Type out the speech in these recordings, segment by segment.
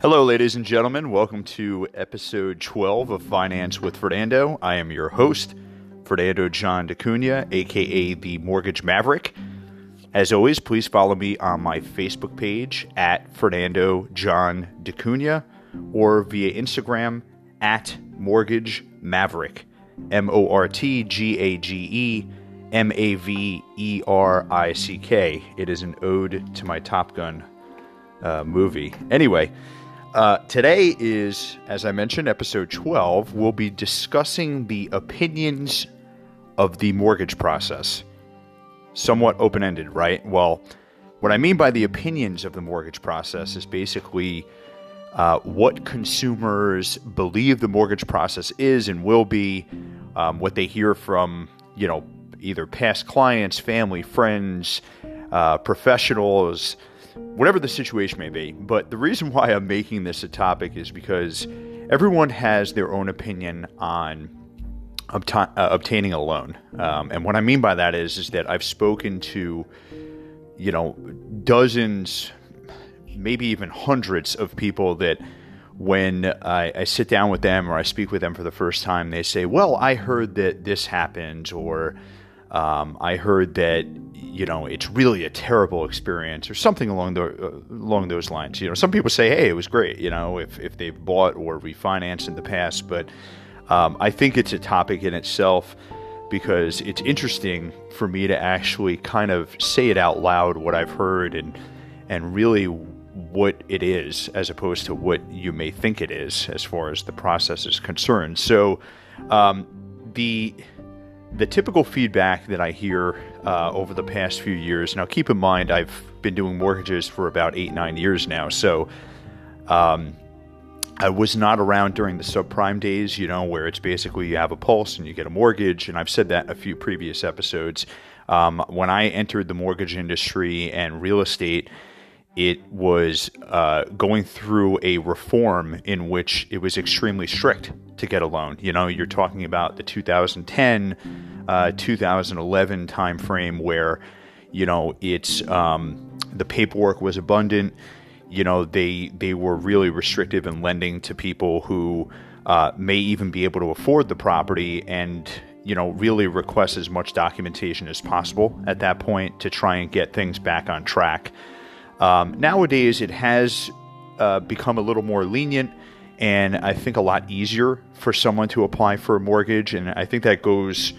Hello, ladies and gentlemen. Welcome to episode 12 of Finance with Fernando. I am your host, Fernando John DeCunha, aka the Mortgage Maverick. As always, please follow me on my Facebook page at Fernando John DeCunha or via Instagram at Mortgage Maverick. M O R T G A G E M A V E R I C K. It is an ode to my Top Gun uh, movie. Anyway, uh, today is, as I mentioned, episode 12. We'll be discussing the opinions of the mortgage process. Somewhat open ended, right? Well, what I mean by the opinions of the mortgage process is basically uh, what consumers believe the mortgage process is and will be, um, what they hear from, you know, either past clients, family, friends, uh, professionals, whatever the situation may be. But the reason why I'm making this a topic is because everyone has their own opinion on uh, obtaining a loan. Um, and what I mean by that is, is that I've spoken to, you know, dozens, maybe even hundreds of people that when I, I, sit down with them or I speak with them for the first time, they say, Well, I heard that this happened, or um, I heard that you know it's really a terrible experience or something along the uh, along those lines. You know, some people say, "Hey, it was great." You know, if if they've bought or refinanced in the past, but um, I think it's a topic in itself because it's interesting for me to actually kind of say it out loud what I've heard and and really what it is as opposed to what you may think it is as far as the process is concerned. So um, the the typical feedback that I hear uh, over the past few years. Now, keep in mind, I've been doing mortgages for about eight, nine years now. So, um, I was not around during the subprime days, you know, where it's basically you have a pulse and you get a mortgage. And I've said that a few previous episodes. Um, when I entered the mortgage industry and real estate, it was uh, going through a reform in which it was extremely strict to get a loan. You know, you're talking about the 2010, uh, 2011 timeframe where, you know, it's um, the paperwork was abundant. You know, they they were really restrictive in lending to people who uh, may even be able to afford the property and you know really request as much documentation as possible at that point to try and get things back on track. Um, nowadays, it has uh, become a little more lenient and I think a lot easier for someone to apply for a mortgage. And I think that goes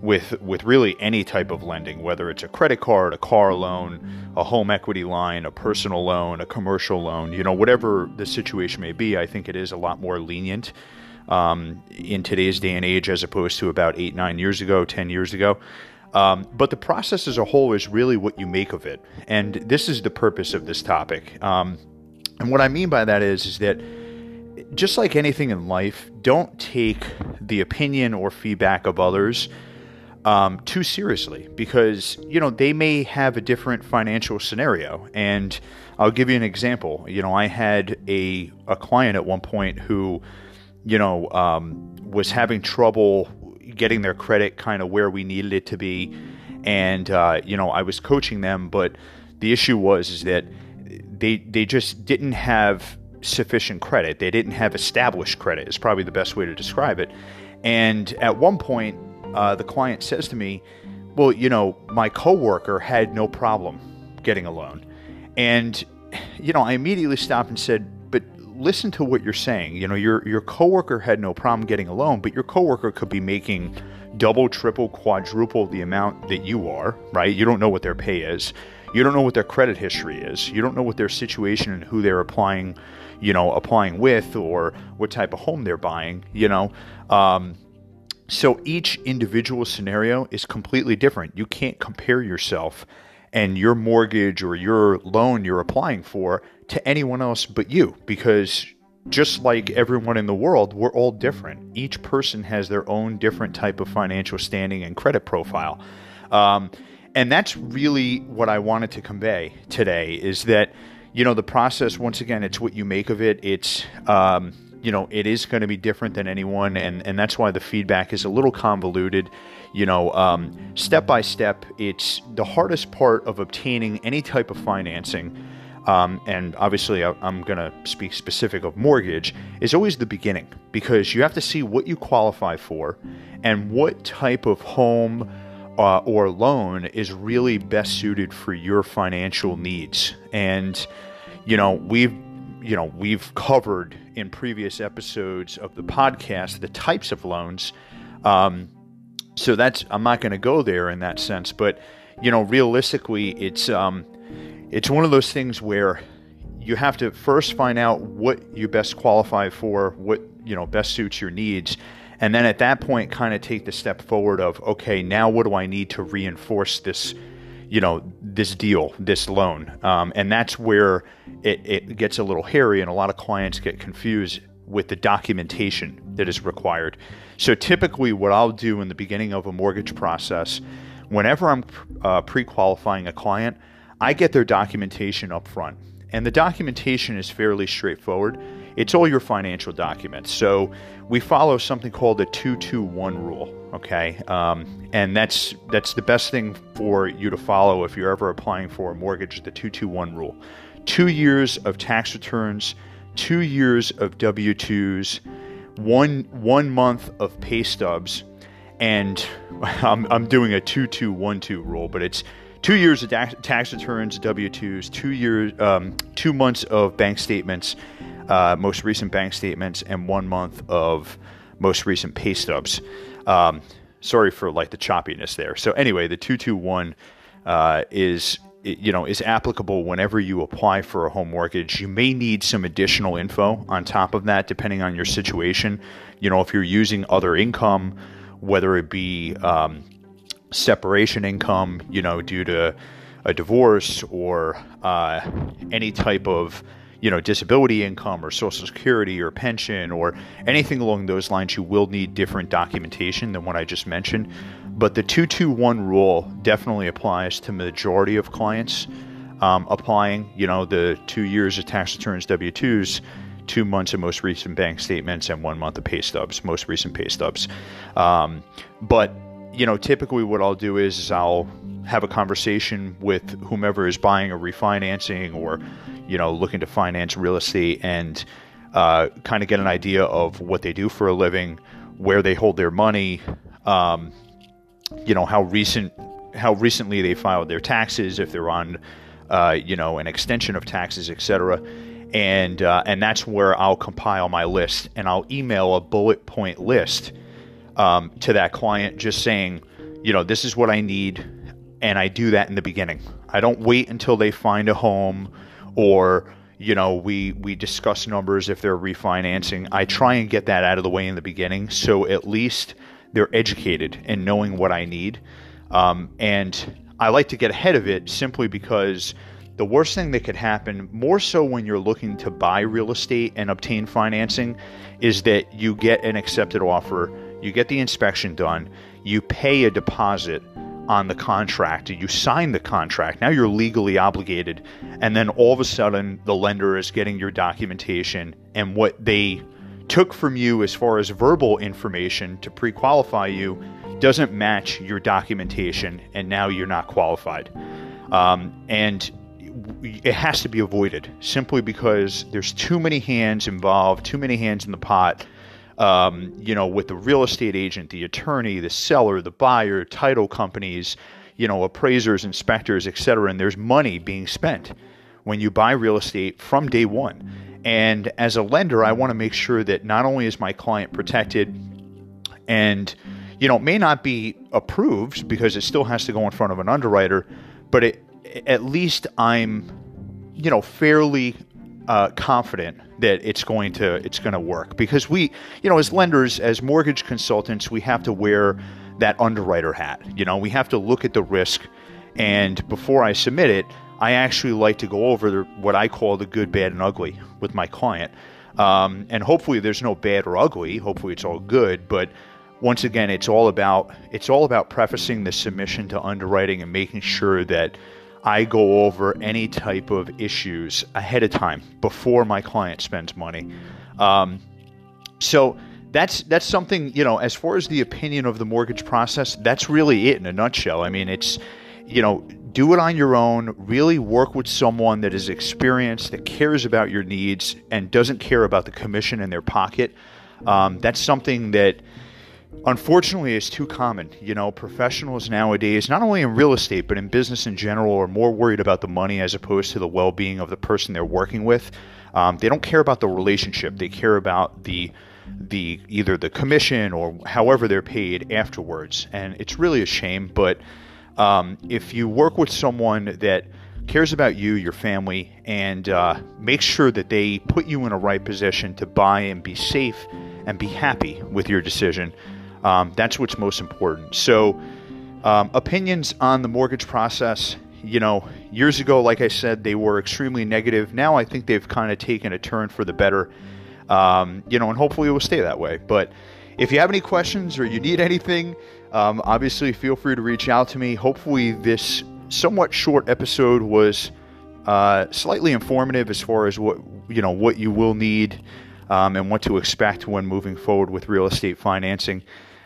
with with really any type of lending, whether it's a credit card, a car loan, a home equity line, a personal loan, a commercial loan. You know, whatever the situation may be, I think it is a lot more lenient um, in today's day and age as opposed to about eight, nine years ago, ten years ago. Um, but the process as a whole is really what you make of it. And this is the purpose of this topic. Um, and what I mean by that is, is that just like anything in life, don't take the opinion or feedback of others um, too seriously because, you know, they may have a different financial scenario. And I'll give you an example. You know, I had a, a client at one point who, you know, um, was having trouble getting their credit kind of where we needed it to be. And, uh, you know, I was coaching them, but the issue was is that they, they just didn't have sufficient credit. They didn't have established credit, is probably the best way to describe it. And at one point, uh, the client says to me, Well, you know, my coworker had no problem getting a loan. And, you know, I immediately stopped and said, listen to what you're saying. You know, your, your coworker had no problem getting a loan, but your coworker could be making double, triple, quadruple the amount that you are, right? You don't know what their pay is. You don't know what their credit history is. You don't know what their situation and who they're applying you know, applying with or what type of home they're buying, you know. Um, so each individual scenario is completely different. You can't compare yourself and your mortgage or your loan you're applying for to anyone else but you because just like everyone in the world, we're all different. Each person has their own different type of financial standing and credit profile. Um, and that's really what I wanted to convey today is that you know, the process, once again, it's what you make of it. It's, um, you know, it is going to be different than anyone, and, and that's why the feedback is a little convoluted. You know, um, step by step, it's the hardest part of obtaining any type of financing um, and obviously I'm going to speak specific of mortgage, is always the beginning because you have to see what you qualify for and what type of home uh, or loan is really best suited for your financial needs. And you know we've you know we've covered in previous episodes of the podcast the types of loans. Um, so that's I'm not going to go there in that sense, but you know realistically it's um, it's one of those things where you have to first find out what you best qualify for, what you know best suits your needs, and then at that point kind of take the step forward of okay, now what do I need to reinforce this, you know, this deal, this loan, um, and that's where it, it gets a little hairy, and a lot of clients get confused with the documentation that is required. So typically, what I'll do in the beginning of a mortgage process, whenever I'm uh, pre-qualifying a client I get their documentation up front. And the documentation is fairly straightforward. It's all your financial documents. So we follow something called the 221 rule, okay? Um, and that's that's the best thing for you to follow if you're ever applying for a mortgage, the 221 rule. Two years of tax returns, two years of W 2s, one, one month of pay stubs, and I'm, I'm doing a 2212 rule, but it's two years of tax returns, W twos, two years, um, two months of bank statements, uh, most recent bank statements, and one month of most recent pay stubs. Um, sorry for like the choppiness there. So anyway, the two two one uh, is you know is applicable whenever you apply for a home mortgage. You may need some additional info on top of that, depending on your situation. You know, if you're using other income, whether it be um, separation income, you know, due to a divorce or uh, any type of you know disability income or social security or pension or anything along those lines you will need different documentation than what i just mentioned. But the 221 rule definitely applies to majority of clients um, applying you know the two years of tax returns w2s two months of most recent bank statements and one month of pay stubs most recent pay stubs. Um, but you know, typically what I'll do is, is I'll have a conversation with whomever is buying or refinancing or, you know, looking to finance real estate and uh, kind of get an idea of what they do for a living, where they hold their money, um, you know, how recent how recently they filed their taxes, if they're on, uh, you know, an extension of taxes, etc. And uh, and that's where I'll compile my list and I'll email a bullet point list um, to that client, just saying, you know, this is what I need, and I do that in the beginning. I don't wait until they find a home or you know we we discuss numbers if they're refinancing. I try and get that out of the way in the beginning so at least they're educated and knowing what i need. Um, and i like to get ahead of it simply because the worst thing that could happen more so when you're looking to buy real estate and obtain financing is that you get an accepted offer you get the inspection done, you pay a deposit on the contract, you sign the contract. Now you're legally obligated, and then all of a sudden the lender is getting your documentation and what they took from you as far as verbal information to pre-qualify you doesn't match your documentation, and now you're not qualified. Um, and it has to be avoided simply because there's too many hands involved, too many hands in the pot um, you know, with the real estate agent, the attorney, the seller, the buyer, title companies, you know, appraisers, inspectors, etc. And there's money being spent when you buy real estate from day one. And as a lender, I want to make sure that not only is my client protected and you know, it may not be approved because it still has to go in front of an underwriter, but it, at least I'm, you know, fairly uh, confident that it's going to it's going to work. Because we you know as lenders as mortgage consultants we have to wear that underwriter hat. You know we have to look at the risk. And before I submit it I actually like to go over the, what I call the good bad and ugly with my client. Um, and hopefully there's no bad or ugly. Hopefully it's all good. But once again it's all about it's all about prefacing the submission to underwriting and making sure that I go over any type of issues ahead of time before my client spends money. Um, so that's that's something you know. As far as the opinion of the mortgage process, that's really it in a nutshell. I mean, it's you know do it on your own. Really work with someone that is experienced, that cares about your needs, and doesn't care about the commission in their pocket. Um, that's something that unfortunately is too common. You know, professionals nowadays, not only in real estate, but in business in general, are more worried about the money as opposed to the well being of the person they're working with. Um, they don't care about the relationship, they care about the the either the commission or however they're paid afterwards and it's really a shame but um, if you work with someone that cares about you, your family, and uh, make sure that they put you in a right position to buy and be safe and be happy with your decision. Um, that's what's most important. So, um, opinions on the mortgage process, you know, years ago, like I said, they were extremely negative. Now I think they've kind of taken a turn for the better, um, you know, and hopefully it will stay that way. But if you have any questions or you need anything, um, obviously feel free to reach out to me. Hopefully, this somewhat short episode was uh, slightly informative as far as what you know what you will need um, and what to expect when moving forward with real estate financing.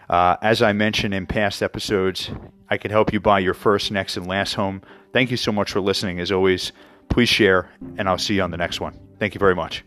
Uh, as I mentioned in past episodes, I can help you buy your first, next, and last home. Thank you so much for listening. As always, please share, and I'll see you on the next one. Thank you very much.